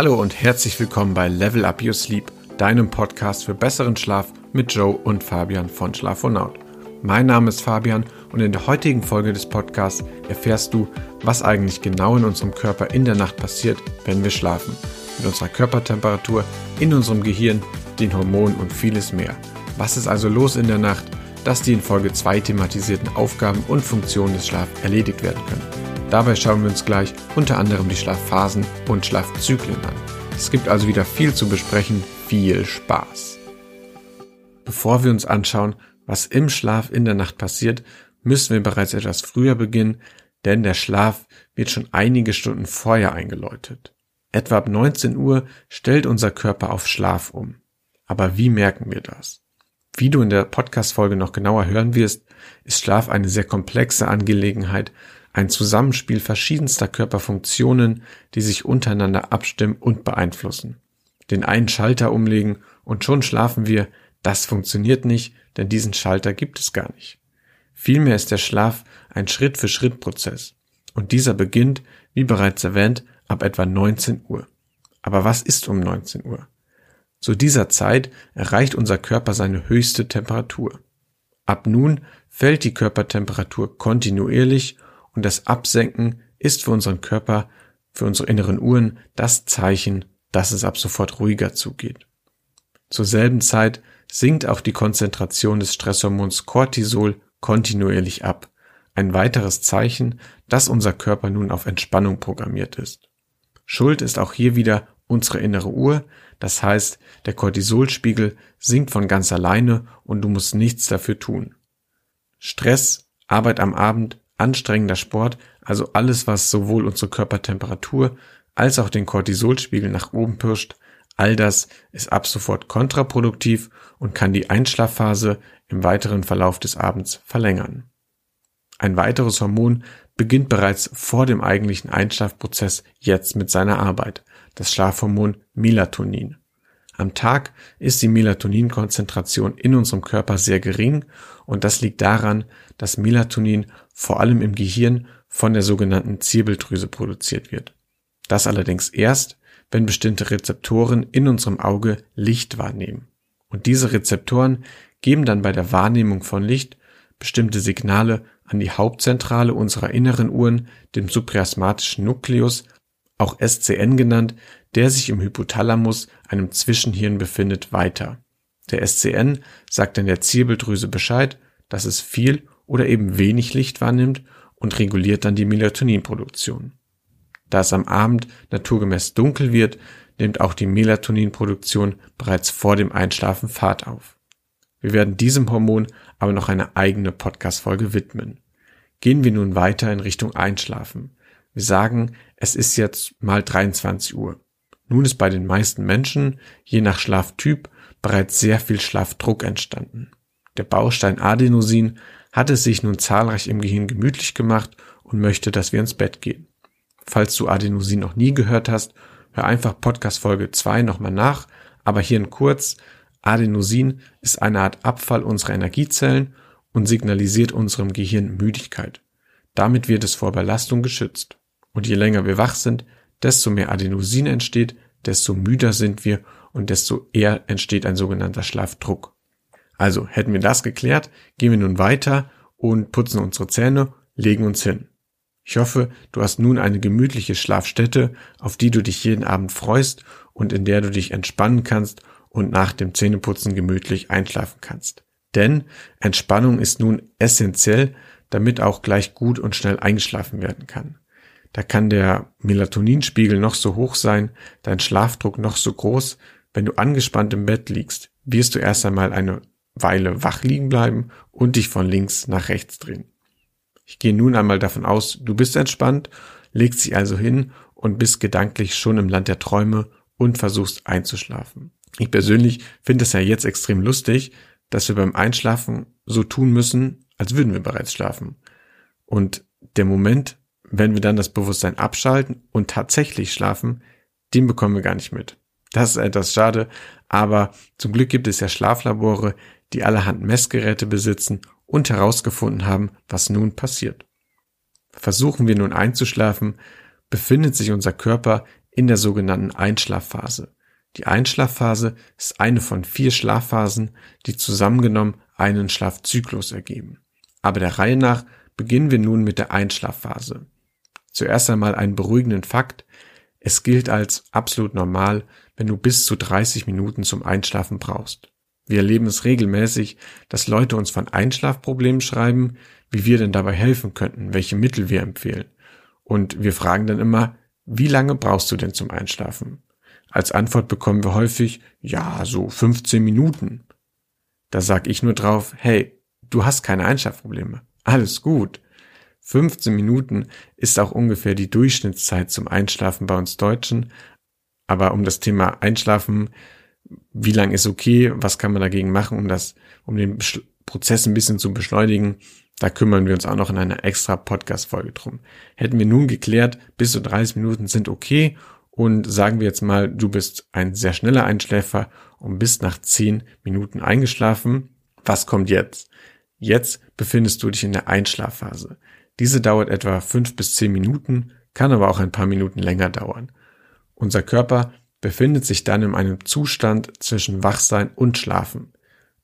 Hallo und herzlich willkommen bei Level Up Your Sleep, deinem Podcast für besseren Schlaf mit Joe und Fabian von Schlafonaut. Mein Name ist Fabian und in der heutigen Folge des Podcasts erfährst du, was eigentlich genau in unserem Körper in der Nacht passiert, wenn wir schlafen. Mit unserer Körpertemperatur, in unserem Gehirn, den Hormonen und vieles mehr. Was ist also los in der Nacht, dass die in Folge 2 thematisierten Aufgaben und Funktionen des Schlafs erledigt werden können? Dabei schauen wir uns gleich unter anderem die Schlafphasen und Schlafzyklen an. Es gibt also wieder viel zu besprechen. Viel Spaß! Bevor wir uns anschauen, was im Schlaf in der Nacht passiert, müssen wir bereits etwas früher beginnen, denn der Schlaf wird schon einige Stunden vorher eingeläutet. Etwa ab 19 Uhr stellt unser Körper auf Schlaf um. Aber wie merken wir das? Wie du in der Podcast-Folge noch genauer hören wirst, ist Schlaf eine sehr komplexe Angelegenheit, ein Zusammenspiel verschiedenster Körperfunktionen, die sich untereinander abstimmen und beeinflussen. Den einen Schalter umlegen und schon schlafen wir, das funktioniert nicht, denn diesen Schalter gibt es gar nicht. Vielmehr ist der Schlaf ein Schritt-für-Schritt-Prozess. Und dieser beginnt, wie bereits erwähnt, ab etwa 19 Uhr. Aber was ist um 19 Uhr? Zu dieser Zeit erreicht unser Körper seine höchste Temperatur. Ab nun fällt die Körpertemperatur kontinuierlich und das Absenken ist für unseren Körper, für unsere inneren Uhren das Zeichen, dass es ab sofort ruhiger zugeht. Zur selben Zeit sinkt auch die Konzentration des Stresshormons Cortisol kontinuierlich ab. Ein weiteres Zeichen, dass unser Körper nun auf Entspannung programmiert ist. Schuld ist auch hier wieder unsere innere Uhr, das heißt, der Cortisolspiegel sinkt von ganz alleine und du musst nichts dafür tun. Stress, Arbeit am Abend, anstrengender Sport, also alles, was sowohl unsere Körpertemperatur als auch den Cortisolspiegel nach oben pirscht, all das ist ab sofort kontraproduktiv und kann die Einschlafphase im weiteren Verlauf des Abends verlängern. Ein weiteres Hormon beginnt bereits vor dem eigentlichen Einschlafprozess jetzt mit seiner Arbeit, das Schlafhormon Melatonin. Am Tag ist die Melatoninkonzentration in unserem Körper sehr gering und das liegt daran, dass Melatonin vor allem im Gehirn von der sogenannten Zirbeldrüse produziert wird. Das allerdings erst, wenn bestimmte Rezeptoren in unserem Auge Licht wahrnehmen. Und diese Rezeptoren geben dann bei der Wahrnehmung von Licht bestimmte Signale an die Hauptzentrale unserer inneren Uhren, dem suprachiasmatischen Nukleus, auch SCN genannt, der sich im Hypothalamus, einem Zwischenhirn befindet, weiter. Der SCN sagt dann der Zirbeldrüse Bescheid, dass es viel oder eben wenig Licht wahrnimmt und reguliert dann die Melatoninproduktion. Da es am Abend naturgemäß dunkel wird, nimmt auch die Melatoninproduktion bereits vor dem Einschlafen Fahrt auf. Wir werden diesem Hormon aber noch eine eigene Podcast-Folge widmen. Gehen wir nun weiter in Richtung Einschlafen. Wir sagen, es ist jetzt mal 23 Uhr. Nun ist bei den meisten Menschen, je nach Schlaftyp, bereits sehr viel Schlafdruck entstanden. Der Baustein Adenosin hat es sich nun zahlreich im Gehirn gemütlich gemacht und möchte, dass wir ins Bett gehen. Falls du Adenosin noch nie gehört hast, hör einfach Podcast Folge 2 nochmal nach, aber hier in kurz, Adenosin ist eine Art Abfall unserer Energiezellen und signalisiert unserem Gehirn Müdigkeit. Damit wird es vor Belastung geschützt. Und je länger wir wach sind, desto mehr Adenosin entsteht, desto müder sind wir und desto eher entsteht ein sogenannter Schlafdruck. Also hätten wir das geklärt, gehen wir nun weiter und putzen unsere Zähne, legen uns hin. Ich hoffe, du hast nun eine gemütliche Schlafstätte, auf die du dich jeden Abend freust und in der du dich entspannen kannst und nach dem Zähneputzen gemütlich einschlafen kannst. Denn Entspannung ist nun essentiell, damit auch gleich gut und schnell eingeschlafen werden kann. Da kann der Melatoninspiegel noch so hoch sein, dein Schlafdruck noch so groß. Wenn du angespannt im Bett liegst, wirst du erst einmal eine Weile wach liegen bleiben und dich von links nach rechts drehen. Ich gehe nun einmal davon aus, du bist entspannt, legst dich also hin und bist gedanklich schon im Land der Träume und versuchst einzuschlafen. Ich persönlich finde es ja jetzt extrem lustig, dass wir beim Einschlafen so tun müssen, als würden wir bereits schlafen. Und der Moment, wenn wir dann das Bewusstsein abschalten und tatsächlich schlafen, den bekommen wir gar nicht mit. Das ist etwas schade, aber zum Glück gibt es ja Schlaflabore, die allerhand Messgeräte besitzen und herausgefunden haben, was nun passiert. Versuchen wir nun einzuschlafen, befindet sich unser Körper in der sogenannten Einschlafphase. Die Einschlafphase ist eine von vier Schlafphasen, die zusammengenommen einen Schlafzyklus ergeben. Aber der Reihe nach beginnen wir nun mit der Einschlafphase. Zuerst einmal einen beruhigenden Fakt. Es gilt als absolut normal, wenn du bis zu 30 Minuten zum Einschlafen brauchst. Wir erleben es regelmäßig, dass Leute uns von Einschlafproblemen schreiben, wie wir denn dabei helfen könnten, welche Mittel wir empfehlen. Und wir fragen dann immer, wie lange brauchst du denn zum Einschlafen? Als Antwort bekommen wir häufig, ja, so 15 Minuten. Da sag ich nur drauf, hey, du hast keine Einschlafprobleme. Alles gut. 15 Minuten ist auch ungefähr die Durchschnittszeit zum Einschlafen bei uns Deutschen. Aber um das Thema Einschlafen, wie lang ist okay, was kann man dagegen machen, um das, um den Prozess ein bisschen zu beschleunigen, da kümmern wir uns auch noch in einer extra Podcast-Folge drum. Hätten wir nun geklärt, bis zu 30 Minuten sind okay und sagen wir jetzt mal, du bist ein sehr schneller Einschläfer und bist nach 10 Minuten eingeschlafen. Was kommt jetzt? Jetzt befindest du dich in der Einschlafphase. Diese dauert etwa 5 bis 10 Minuten, kann aber auch ein paar Minuten länger dauern. Unser Körper befindet sich dann in einem Zustand zwischen Wachsein und Schlafen.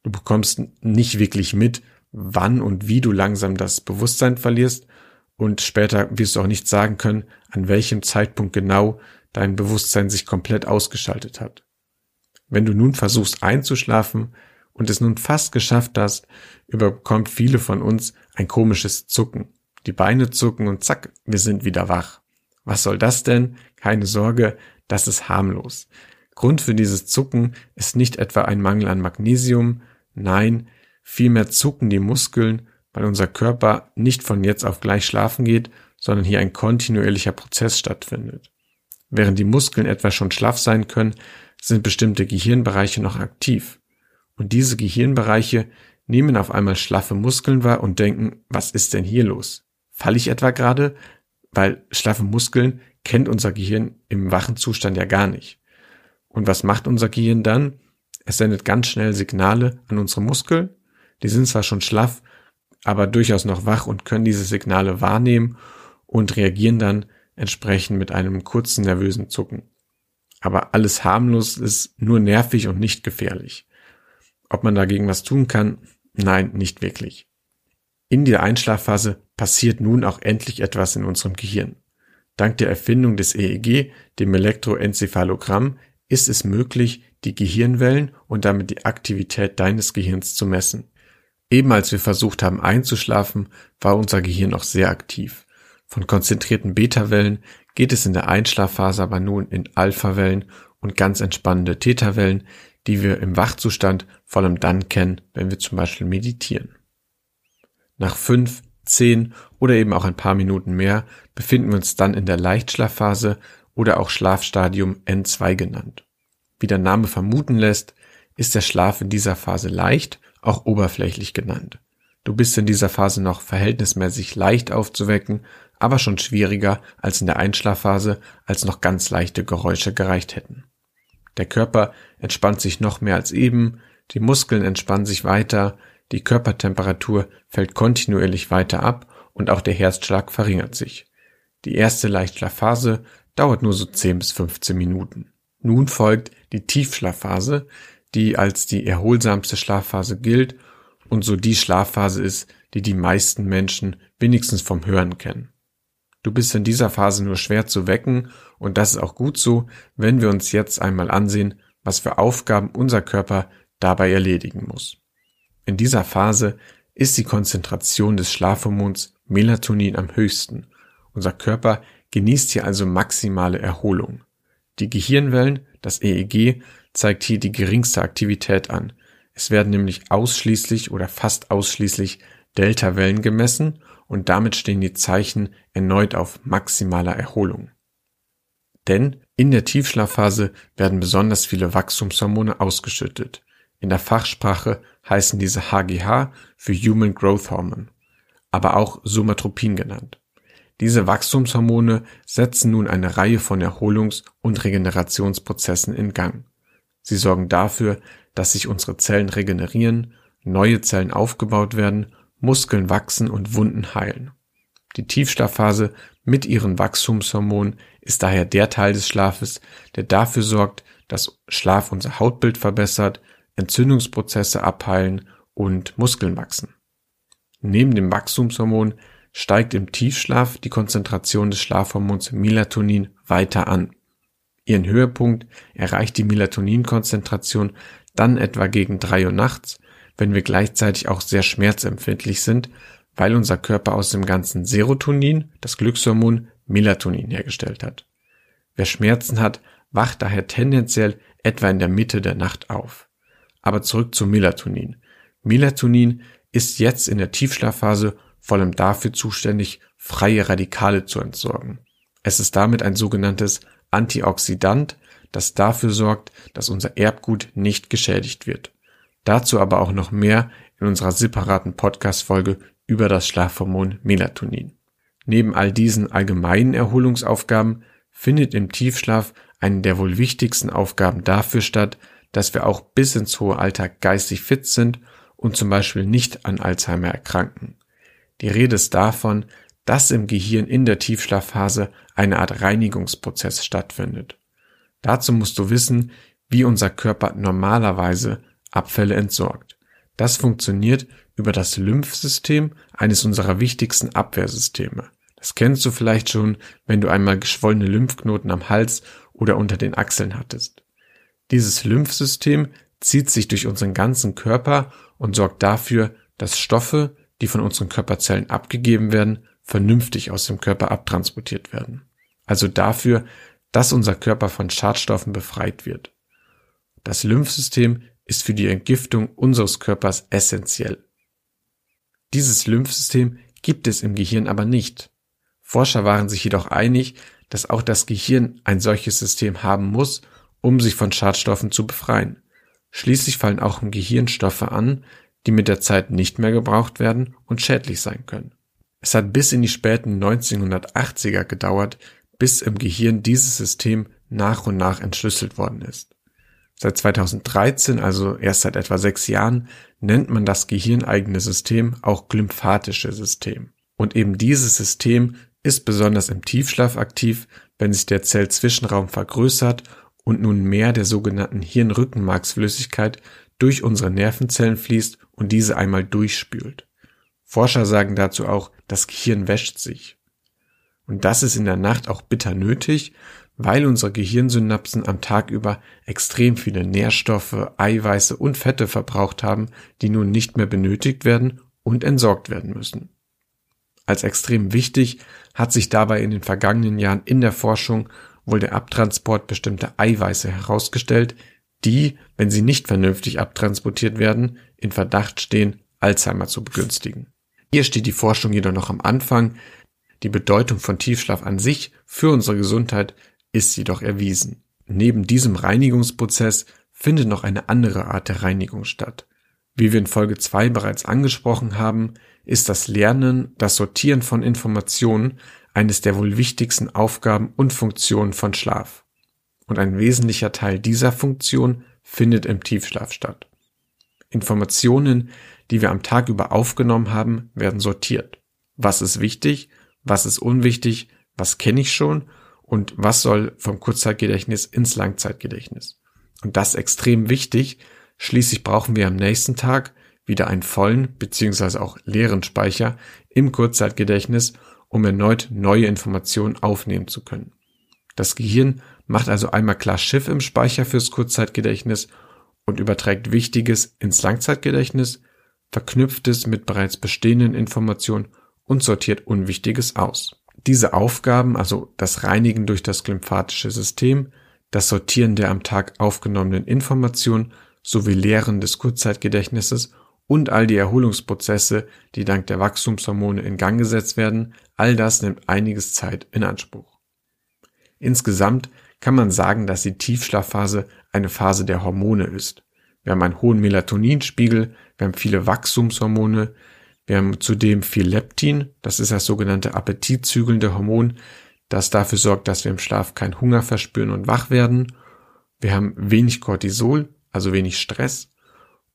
Du bekommst nicht wirklich mit, wann und wie du langsam das Bewusstsein verlierst und später wirst du auch nicht sagen können, an welchem Zeitpunkt genau dein Bewusstsein sich komplett ausgeschaltet hat. Wenn du nun versuchst einzuschlafen und es nun fast geschafft hast, überkommt viele von uns ein komisches Zucken. Die Beine zucken und zack, wir sind wieder wach. Was soll das denn? Keine Sorge, das ist harmlos. Grund für dieses Zucken ist nicht etwa ein Mangel an Magnesium, nein, vielmehr zucken die Muskeln, weil unser Körper nicht von jetzt auf gleich schlafen geht, sondern hier ein kontinuierlicher Prozess stattfindet. Während die Muskeln etwa schon schlaff sein können, sind bestimmte Gehirnbereiche noch aktiv. Und diese Gehirnbereiche nehmen auf einmal schlaffe Muskeln wahr und denken, was ist denn hier los? Falle ich etwa gerade? Weil schlaffe Muskeln kennt unser Gehirn im wachen Zustand ja gar nicht. Und was macht unser Gehirn dann? Es sendet ganz schnell Signale an unsere Muskeln. Die sind zwar schon schlaff, aber durchaus noch wach und können diese Signale wahrnehmen und reagieren dann entsprechend mit einem kurzen nervösen Zucken. Aber alles harmlos ist nur nervig und nicht gefährlich. Ob man dagegen was tun kann? Nein, nicht wirklich. In der Einschlafphase passiert nun auch endlich etwas in unserem Gehirn. Dank der Erfindung des EEG, dem Elektroenzephalogramm, ist es möglich, die Gehirnwellen und damit die Aktivität deines Gehirns zu messen. Eben als wir versucht haben einzuschlafen, war unser Gehirn noch sehr aktiv. Von konzentrierten Beta-Wellen geht es in der Einschlafphase aber nun in Alpha-Wellen und ganz entspannende Theta-Wellen, die wir im Wachzustand vor allem dann kennen, wenn wir zum Beispiel meditieren. Nach fünf, zehn oder eben auch ein paar Minuten mehr befinden wir uns dann in der Leichtschlafphase oder auch Schlafstadium N2 genannt. Wie der Name vermuten lässt, ist der Schlaf in dieser Phase leicht, auch oberflächlich genannt. Du bist in dieser Phase noch verhältnismäßig leicht aufzuwecken, aber schon schwieriger als in der Einschlafphase, als noch ganz leichte Geräusche gereicht hätten. Der Körper entspannt sich noch mehr als eben, die Muskeln entspannen sich weiter, die Körpertemperatur fällt kontinuierlich weiter ab und auch der Herzschlag verringert sich. Die erste Leichtschlafphase dauert nur so 10 bis 15 Minuten. Nun folgt die Tiefschlafphase, die als die erholsamste Schlafphase gilt und so die Schlafphase ist, die die meisten Menschen wenigstens vom Hören kennen. Du bist in dieser Phase nur schwer zu wecken und das ist auch gut so, wenn wir uns jetzt einmal ansehen, was für Aufgaben unser Körper dabei erledigen muss. In dieser Phase ist die Konzentration des Schlafhormons Melatonin am höchsten. Unser Körper genießt hier also maximale Erholung. Die Gehirnwellen, das EEG, zeigt hier die geringste Aktivität an. Es werden nämlich ausschließlich oder fast ausschließlich Delta-Wellen gemessen und damit stehen die Zeichen erneut auf maximaler Erholung. Denn in der Tiefschlafphase werden besonders viele Wachstumshormone ausgeschüttet. In der Fachsprache heißen diese HGH für Human Growth Hormone, aber auch Somatropin genannt. Diese Wachstumshormone setzen nun eine Reihe von Erholungs- und Regenerationsprozessen in Gang. Sie sorgen dafür, dass sich unsere Zellen regenerieren, neue Zellen aufgebaut werden Muskeln wachsen und Wunden heilen. Die Tiefschlafphase mit ihren Wachstumshormonen ist daher der Teil des Schlafes, der dafür sorgt, dass Schlaf unser Hautbild verbessert, Entzündungsprozesse abheilen und Muskeln wachsen. Neben dem Wachstumshormon steigt im Tiefschlaf die Konzentration des Schlafhormons Melatonin weiter an. Ihren Höhepunkt erreicht die Melatoninkonzentration dann etwa gegen drei Uhr nachts, wenn wir gleichzeitig auch sehr schmerzempfindlich sind, weil unser Körper aus dem ganzen Serotonin, das Glückshormon, Melatonin hergestellt hat. Wer Schmerzen hat, wacht daher tendenziell etwa in der Mitte der Nacht auf. Aber zurück zu Melatonin. Melatonin ist jetzt in der Tiefschlafphase vor allem dafür zuständig, freie Radikale zu entsorgen. Es ist damit ein sogenanntes Antioxidant, das dafür sorgt, dass unser Erbgut nicht geschädigt wird. Dazu aber auch noch mehr in unserer separaten Podcast-Folge über das Schlafhormon Melatonin. Neben all diesen allgemeinen Erholungsaufgaben findet im Tiefschlaf eine der wohl wichtigsten Aufgaben dafür statt, dass wir auch bis ins hohe Alter geistig fit sind und zum Beispiel nicht an Alzheimer erkranken. Die Rede ist davon, dass im Gehirn in der Tiefschlafphase eine Art Reinigungsprozess stattfindet. Dazu musst du wissen, wie unser Körper normalerweise Abfälle entsorgt. Das funktioniert über das Lymphsystem, eines unserer wichtigsten Abwehrsysteme. Das kennst du vielleicht schon, wenn du einmal geschwollene Lymphknoten am Hals oder unter den Achseln hattest. Dieses Lymphsystem zieht sich durch unseren ganzen Körper und sorgt dafür, dass Stoffe, die von unseren Körperzellen abgegeben werden, vernünftig aus dem Körper abtransportiert werden. Also dafür, dass unser Körper von Schadstoffen befreit wird. Das Lymphsystem ist für die Entgiftung unseres Körpers essentiell. Dieses Lymphsystem gibt es im Gehirn aber nicht. Forscher waren sich jedoch einig, dass auch das Gehirn ein solches System haben muss, um sich von Schadstoffen zu befreien. Schließlich fallen auch im Gehirn Stoffe an, die mit der Zeit nicht mehr gebraucht werden und schädlich sein können. Es hat bis in die späten 1980er gedauert, bis im Gehirn dieses System nach und nach entschlüsselt worden ist. Seit 2013, also erst seit etwa sechs Jahren, nennt man das gehirneigene System auch glymphatische System. Und eben dieses System ist besonders im Tiefschlaf aktiv, wenn sich der Zellzwischenraum vergrößert und nun mehr der sogenannten Hirnrückenmarksflüssigkeit durch unsere Nervenzellen fließt und diese einmal durchspült. Forscher sagen dazu auch, das Gehirn wäscht sich. Und das ist in der Nacht auch bitter nötig, weil unsere Gehirnsynapsen am Tag über extrem viele Nährstoffe, Eiweiße und Fette verbraucht haben, die nun nicht mehr benötigt werden und entsorgt werden müssen. Als extrem wichtig hat sich dabei in den vergangenen Jahren in der Forschung wohl der Abtransport bestimmter Eiweiße herausgestellt, die, wenn sie nicht vernünftig abtransportiert werden, in Verdacht stehen, Alzheimer zu begünstigen. Hier steht die Forschung jedoch noch am Anfang. Die Bedeutung von Tiefschlaf an sich für unsere Gesundheit ist jedoch erwiesen. Neben diesem Reinigungsprozess findet noch eine andere Art der Reinigung statt. Wie wir in Folge 2 bereits angesprochen haben, ist das Lernen, das Sortieren von Informationen eines der wohl wichtigsten Aufgaben und Funktionen von Schlaf. Und ein wesentlicher Teil dieser Funktion findet im Tiefschlaf statt. Informationen, die wir am Tag über aufgenommen haben, werden sortiert. Was ist wichtig? Was ist unwichtig? Was kenne ich schon? und was soll vom Kurzzeitgedächtnis ins Langzeitgedächtnis. Und das ist extrem wichtig. Schließlich brauchen wir am nächsten Tag wieder einen vollen beziehungsweise auch leeren Speicher im Kurzzeitgedächtnis, um erneut neue Informationen aufnehmen zu können. Das Gehirn macht also einmal klar Schiff im Speicher fürs Kurzzeitgedächtnis und überträgt Wichtiges ins Langzeitgedächtnis, verknüpft es mit bereits bestehenden Informationen und sortiert Unwichtiges aus. Diese Aufgaben, also das Reinigen durch das glymphatische System, das Sortieren der am Tag aufgenommenen Informationen sowie Leeren des Kurzzeitgedächtnisses und all die Erholungsprozesse, die dank der Wachstumshormone in Gang gesetzt werden, all das nimmt einiges Zeit in Anspruch. Insgesamt kann man sagen, dass die Tiefschlafphase eine Phase der Hormone ist. Wir haben einen hohen Melatoninspiegel, wir haben viele Wachstumshormone, wir haben zudem viel Leptin, das ist das sogenannte appetitzügelnde Hormon, das dafür sorgt, dass wir im Schlaf keinen Hunger verspüren und wach werden. Wir haben wenig Cortisol, also wenig Stress.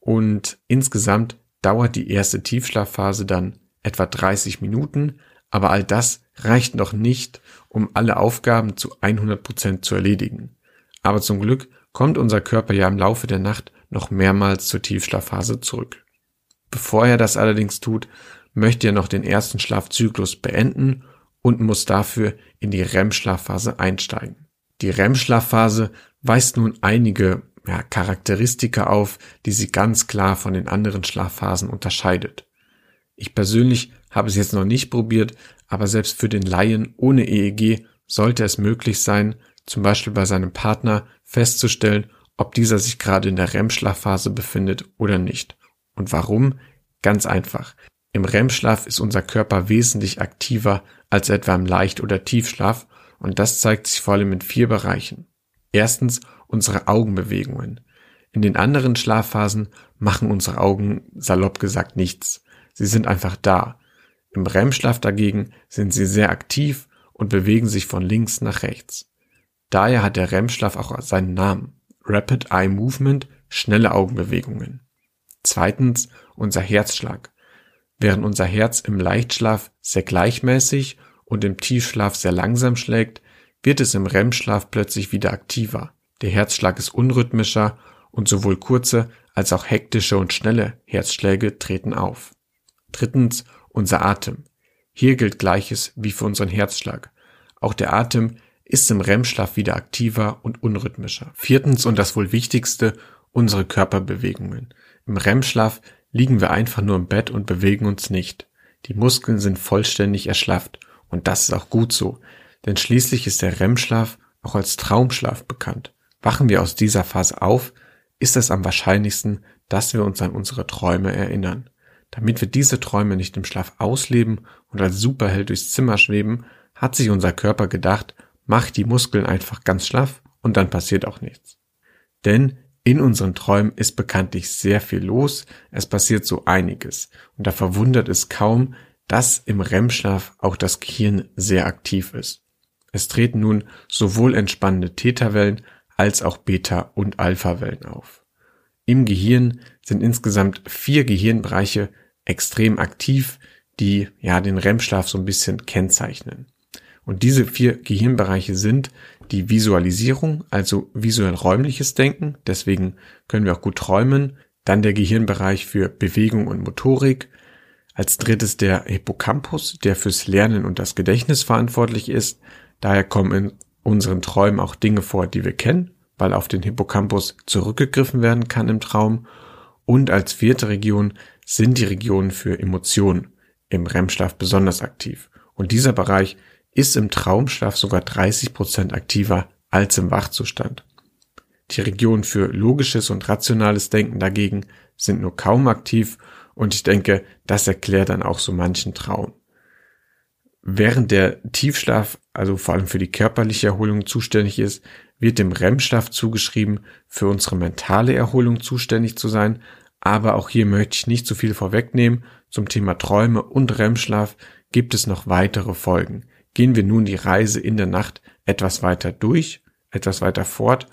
Und insgesamt dauert die erste Tiefschlafphase dann etwa 30 Minuten, Aber all das reicht noch nicht, um alle Aufgaben zu 100 Prozent zu erledigen. Aber zum Glück kommt unser Körper ja im Laufe der Nacht noch mehrmals zur Tiefschlafphase zurück. Bevor er das allerdings tut, möchte er noch den ersten Schlafzyklus beenden und muss dafür in die REM-Schlafphase einsteigen. Die REM-Schlafphase weist nun einige ja, Charakteristika auf, die sie ganz klar von den anderen Schlafphasen unterscheidet. Ich persönlich habe es jetzt noch nicht probiert, aber selbst für den Laien ohne EEG sollte es möglich sein, zum Beispiel bei seinem Partner festzustellen, ob dieser sich gerade in der REM-Schlafphase befindet oder nicht. Und warum? Ganz einfach. Im REM-Schlaf ist unser Körper wesentlich aktiver als etwa im Leicht- oder Tiefschlaf und das zeigt sich vor allem in vier Bereichen. Erstens unsere Augenbewegungen. In den anderen Schlafphasen machen unsere Augen salopp gesagt nichts. Sie sind einfach da. Im REM-Schlaf dagegen sind sie sehr aktiv und bewegen sich von links nach rechts. Daher hat der REM-Schlaf auch seinen Namen. Rapid Eye Movement, schnelle Augenbewegungen. Zweitens unser Herzschlag. Während unser Herz im Leichtschlaf sehr gleichmäßig und im Tiefschlaf sehr langsam schlägt, wird es im REM-Schlaf plötzlich wieder aktiver. Der Herzschlag ist unrhythmischer und sowohl kurze als auch hektische und schnelle Herzschläge treten auf. Drittens unser Atem. Hier gilt Gleiches wie für unseren Herzschlag. Auch der Atem ist im REM-Schlaf wieder aktiver und unrhythmischer. Viertens und das wohl wichtigste, unsere Körperbewegungen. Im REM-Schlaf liegen wir einfach nur im Bett und bewegen uns nicht. Die Muskeln sind vollständig erschlafft und das ist auch gut so, denn schließlich ist der REM-Schlaf auch als Traumschlaf bekannt. Wachen wir aus dieser Phase auf, ist es am wahrscheinlichsten, dass wir uns an unsere Träume erinnern. Damit wir diese Träume nicht im Schlaf ausleben und als Superheld durchs Zimmer schweben, hat sich unser Körper gedacht, mach die Muskeln einfach ganz schlaff und dann passiert auch nichts. Denn in unseren Träumen ist bekanntlich sehr viel los, es passiert so einiges und da verwundert es kaum, dass im REM-Schlaf auch das Gehirn sehr aktiv ist. Es treten nun sowohl entspannende Theta-Wellen als auch Beta- und Alpha-Wellen auf. Im Gehirn sind insgesamt vier Gehirnbereiche extrem aktiv, die ja den REM-Schlaf so ein bisschen kennzeichnen. Und diese vier Gehirnbereiche sind die Visualisierung, also visuell räumliches Denken, deswegen können wir auch gut träumen, dann der Gehirnbereich für Bewegung und Motorik, als drittes der Hippocampus, der fürs Lernen und das Gedächtnis verantwortlich ist, daher kommen unseren Träumen auch Dinge vor, die wir kennen, weil auf den Hippocampus zurückgegriffen werden kann im Traum und als vierte Region sind die Regionen für Emotionen im REM-Schlaf besonders aktiv. Und dieser Bereich ist im Traumschlaf sogar 30 Prozent aktiver als im Wachzustand. Die Regionen für logisches und rationales Denken dagegen sind nur kaum aktiv und ich denke, das erklärt dann auch so manchen Traum. Während der Tiefschlaf, also vor allem für die körperliche Erholung zuständig ist, wird dem REM-Schlaf zugeschrieben, für unsere mentale Erholung zuständig zu sein. Aber auch hier möchte ich nicht zu viel vorwegnehmen. Zum Thema Träume und REM-Schlaf gibt es noch weitere Folgen gehen wir nun die Reise in der Nacht etwas weiter durch, etwas weiter fort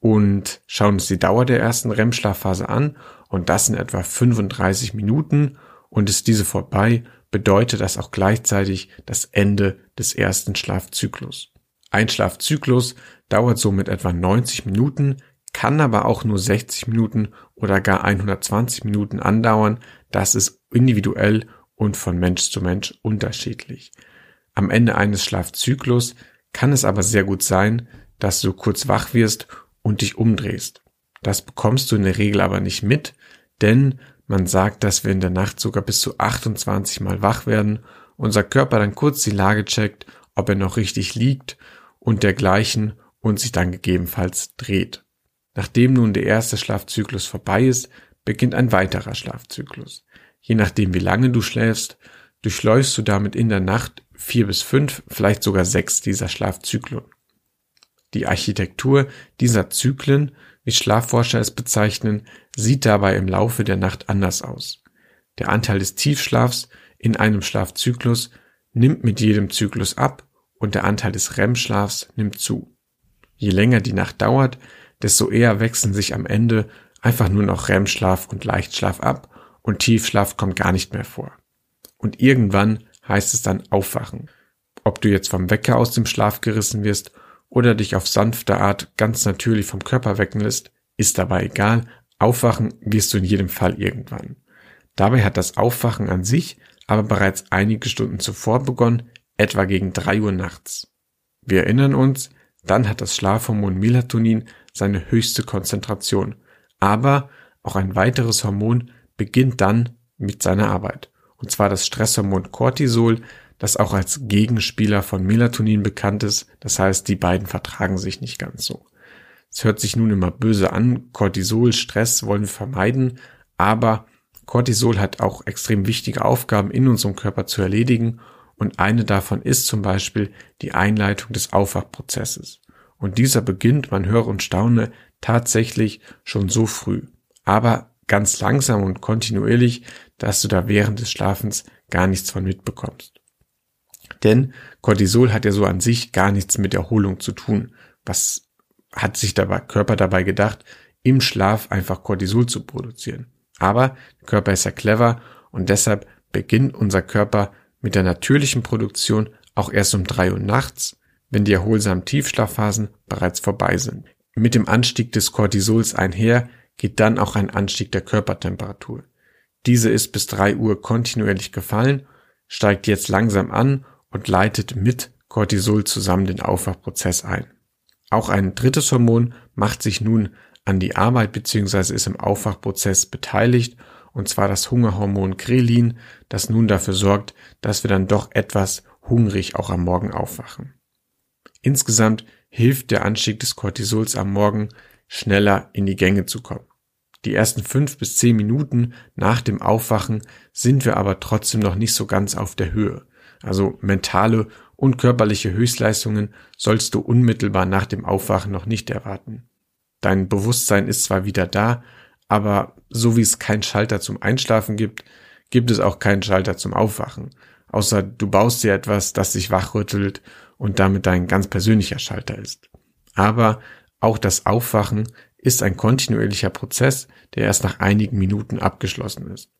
und schauen uns die Dauer der ersten REM-Schlafphase an und das in etwa 35 Minuten und ist diese vorbei, bedeutet das auch gleichzeitig das Ende des ersten Schlafzyklus. Ein Schlafzyklus dauert somit etwa 90 Minuten, kann aber auch nur 60 Minuten oder gar 120 Minuten andauern. Das ist individuell und von Mensch zu Mensch unterschiedlich. Am Ende eines Schlafzyklus kann es aber sehr gut sein, dass du kurz wach wirst und dich umdrehst. Das bekommst du in der Regel aber nicht mit, denn man sagt, dass wir in der Nacht sogar bis zu 28 Mal wach werden, unser Körper dann kurz die Lage checkt, ob er noch richtig liegt und dergleichen und sich dann gegebenenfalls dreht. Nachdem nun der erste Schlafzyklus vorbei ist, beginnt ein weiterer Schlafzyklus. Je nachdem, wie lange du schläfst, durchläufst du damit in der Nacht vier bis fünf, vielleicht sogar sechs dieser Schlafzyklen. Die Architektur dieser Zyklen, wie Schlafforscher es bezeichnen, sieht dabei im Laufe der Nacht anders aus. Der Anteil des Tiefschlafs in einem Schlafzyklus nimmt mit jedem Zyklus ab und der Anteil des REM-Schlafs nimmt zu. Je länger die Nacht dauert, desto eher wechseln sich am Ende einfach nur noch REM-Schlaf und Leichtschlaf ab und Tiefschlaf kommt gar nicht mehr vor. Und irgendwann heißt es dann aufwachen. Ob du jetzt vom Wecker aus dem Schlaf gerissen wirst oder dich auf sanfte Art ganz natürlich vom Körper wecken lässt, ist dabei egal. Aufwachen wirst du in jedem Fall irgendwann. Dabei hat das Aufwachen an sich aber bereits einige Stunden zuvor begonnen, etwa gegen drei Uhr nachts. Wir erinnern uns, dann hat das Schlafhormon Melatonin seine höchste Konzentration. Aber auch ein weiteres Hormon beginnt dann mit seiner Arbeit. Und zwar das Stresshormon Cortisol, das auch als Gegenspieler von Melatonin bekannt ist. Das heißt, die beiden vertragen sich nicht ganz so. Es hört sich nun immer böse an. Cortisol, Stress wollen wir vermeiden. Aber Cortisol hat auch extrem wichtige Aufgaben in unserem Körper zu erledigen und eine davon ist zum Beispiel die Einleitung des Aufwachprozesses. Und dieser beginnt, man höre und staune, tatsächlich schon so früh. Aber ganz langsam und kontinuierlich, dass du da während des Schlafens gar nichts von mitbekommst. Denn Cortisol hat ja so an sich gar nichts mit Erholung zu tun. Was hat sich der Körper dabei gedacht, im Schlaf einfach Cortisol zu produzieren? Aber der Körper ist ja clever und deshalb beginnt unser Körper mit der natürlichen Produktion auch erst um drei Uhr nachts, wenn die erholsamen Tiefschlafphasen bereits vorbei sind. Mit dem Anstieg des Cortisols einher geht dann auch ein Anstieg der Körpertemperatur. Diese ist bis drei Uhr kontinuierlich gefallen, steigt jetzt langsam an und leitet mit Cortisol zusammen den Aufwachprozess ein. Auch ein drittes Hormon macht sich nun an die Arbeit bzw. ist im Aufwachprozess beteiligt, und zwar das Hungerhormon Grelin, das nun dafür sorgt, dass wir dann doch etwas hungrig auch am Morgen aufwachen. Insgesamt hilft der Anstieg des Cortisols am Morgen schneller in die Gänge zu kommen. Die ersten fünf bis zehn Minuten nach dem Aufwachen sind wir aber trotzdem noch nicht so ganz auf der Höhe. Also mentale und körperliche Höchstleistungen sollst du unmittelbar nach dem Aufwachen noch nicht erwarten. Dein Bewusstsein ist zwar wieder da, aber so wie es keinen Schalter zum Einschlafen gibt, gibt es auch keinen Schalter zum Aufwachen. Außer du baust dir etwas, das sich wachrüttelt und damit dein ganz persönlicher Schalter ist. Aber auch das Aufwachen ist ein kontinuierlicher Prozess, der erst nach einigen Minuten abgeschlossen ist.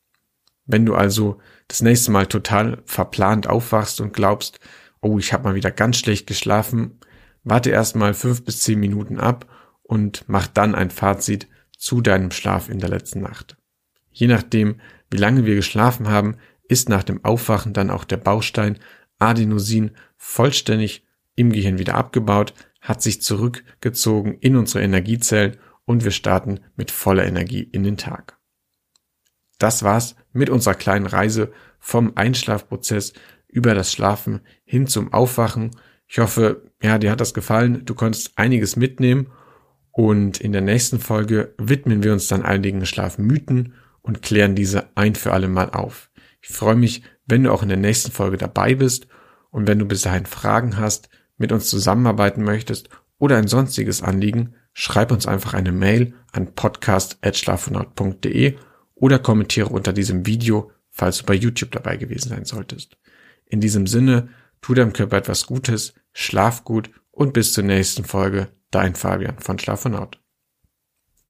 Wenn du also das nächste Mal total verplant aufwachst und glaubst, oh, ich habe mal wieder ganz schlecht geschlafen, warte erst mal fünf bis zehn Minuten ab und mach dann ein Fazit zu deinem Schlaf in der letzten Nacht. Je nachdem, wie lange wir geschlafen haben, ist nach dem Aufwachen dann auch der Baustein Adenosin vollständig im Gehirn wieder abgebaut, hat sich zurückgezogen in unsere Energiezellen und wir starten mit voller Energie in den Tag. Das war's mit unserer kleinen Reise vom Einschlafprozess über das Schlafen hin zum Aufwachen. Ich hoffe, ja, dir hat das gefallen. Du konntest einiges mitnehmen und in der nächsten Folge widmen wir uns dann einigen Schlafmythen und klären diese ein für alle Mal auf. Ich freue mich, wenn du auch in der nächsten Folge dabei bist und wenn du bis dahin Fragen hast, mit uns zusammenarbeiten möchtest oder ein sonstiges Anliegen, schreib uns einfach eine Mail an podcast.schlafenaut.de oder kommentiere unter diesem Video, falls du bei YouTube dabei gewesen sein solltest. In diesem Sinne, tu deinem Körper etwas Gutes, schlaf gut und bis zur nächsten Folge. Dein Fabian von Schlaf und Out.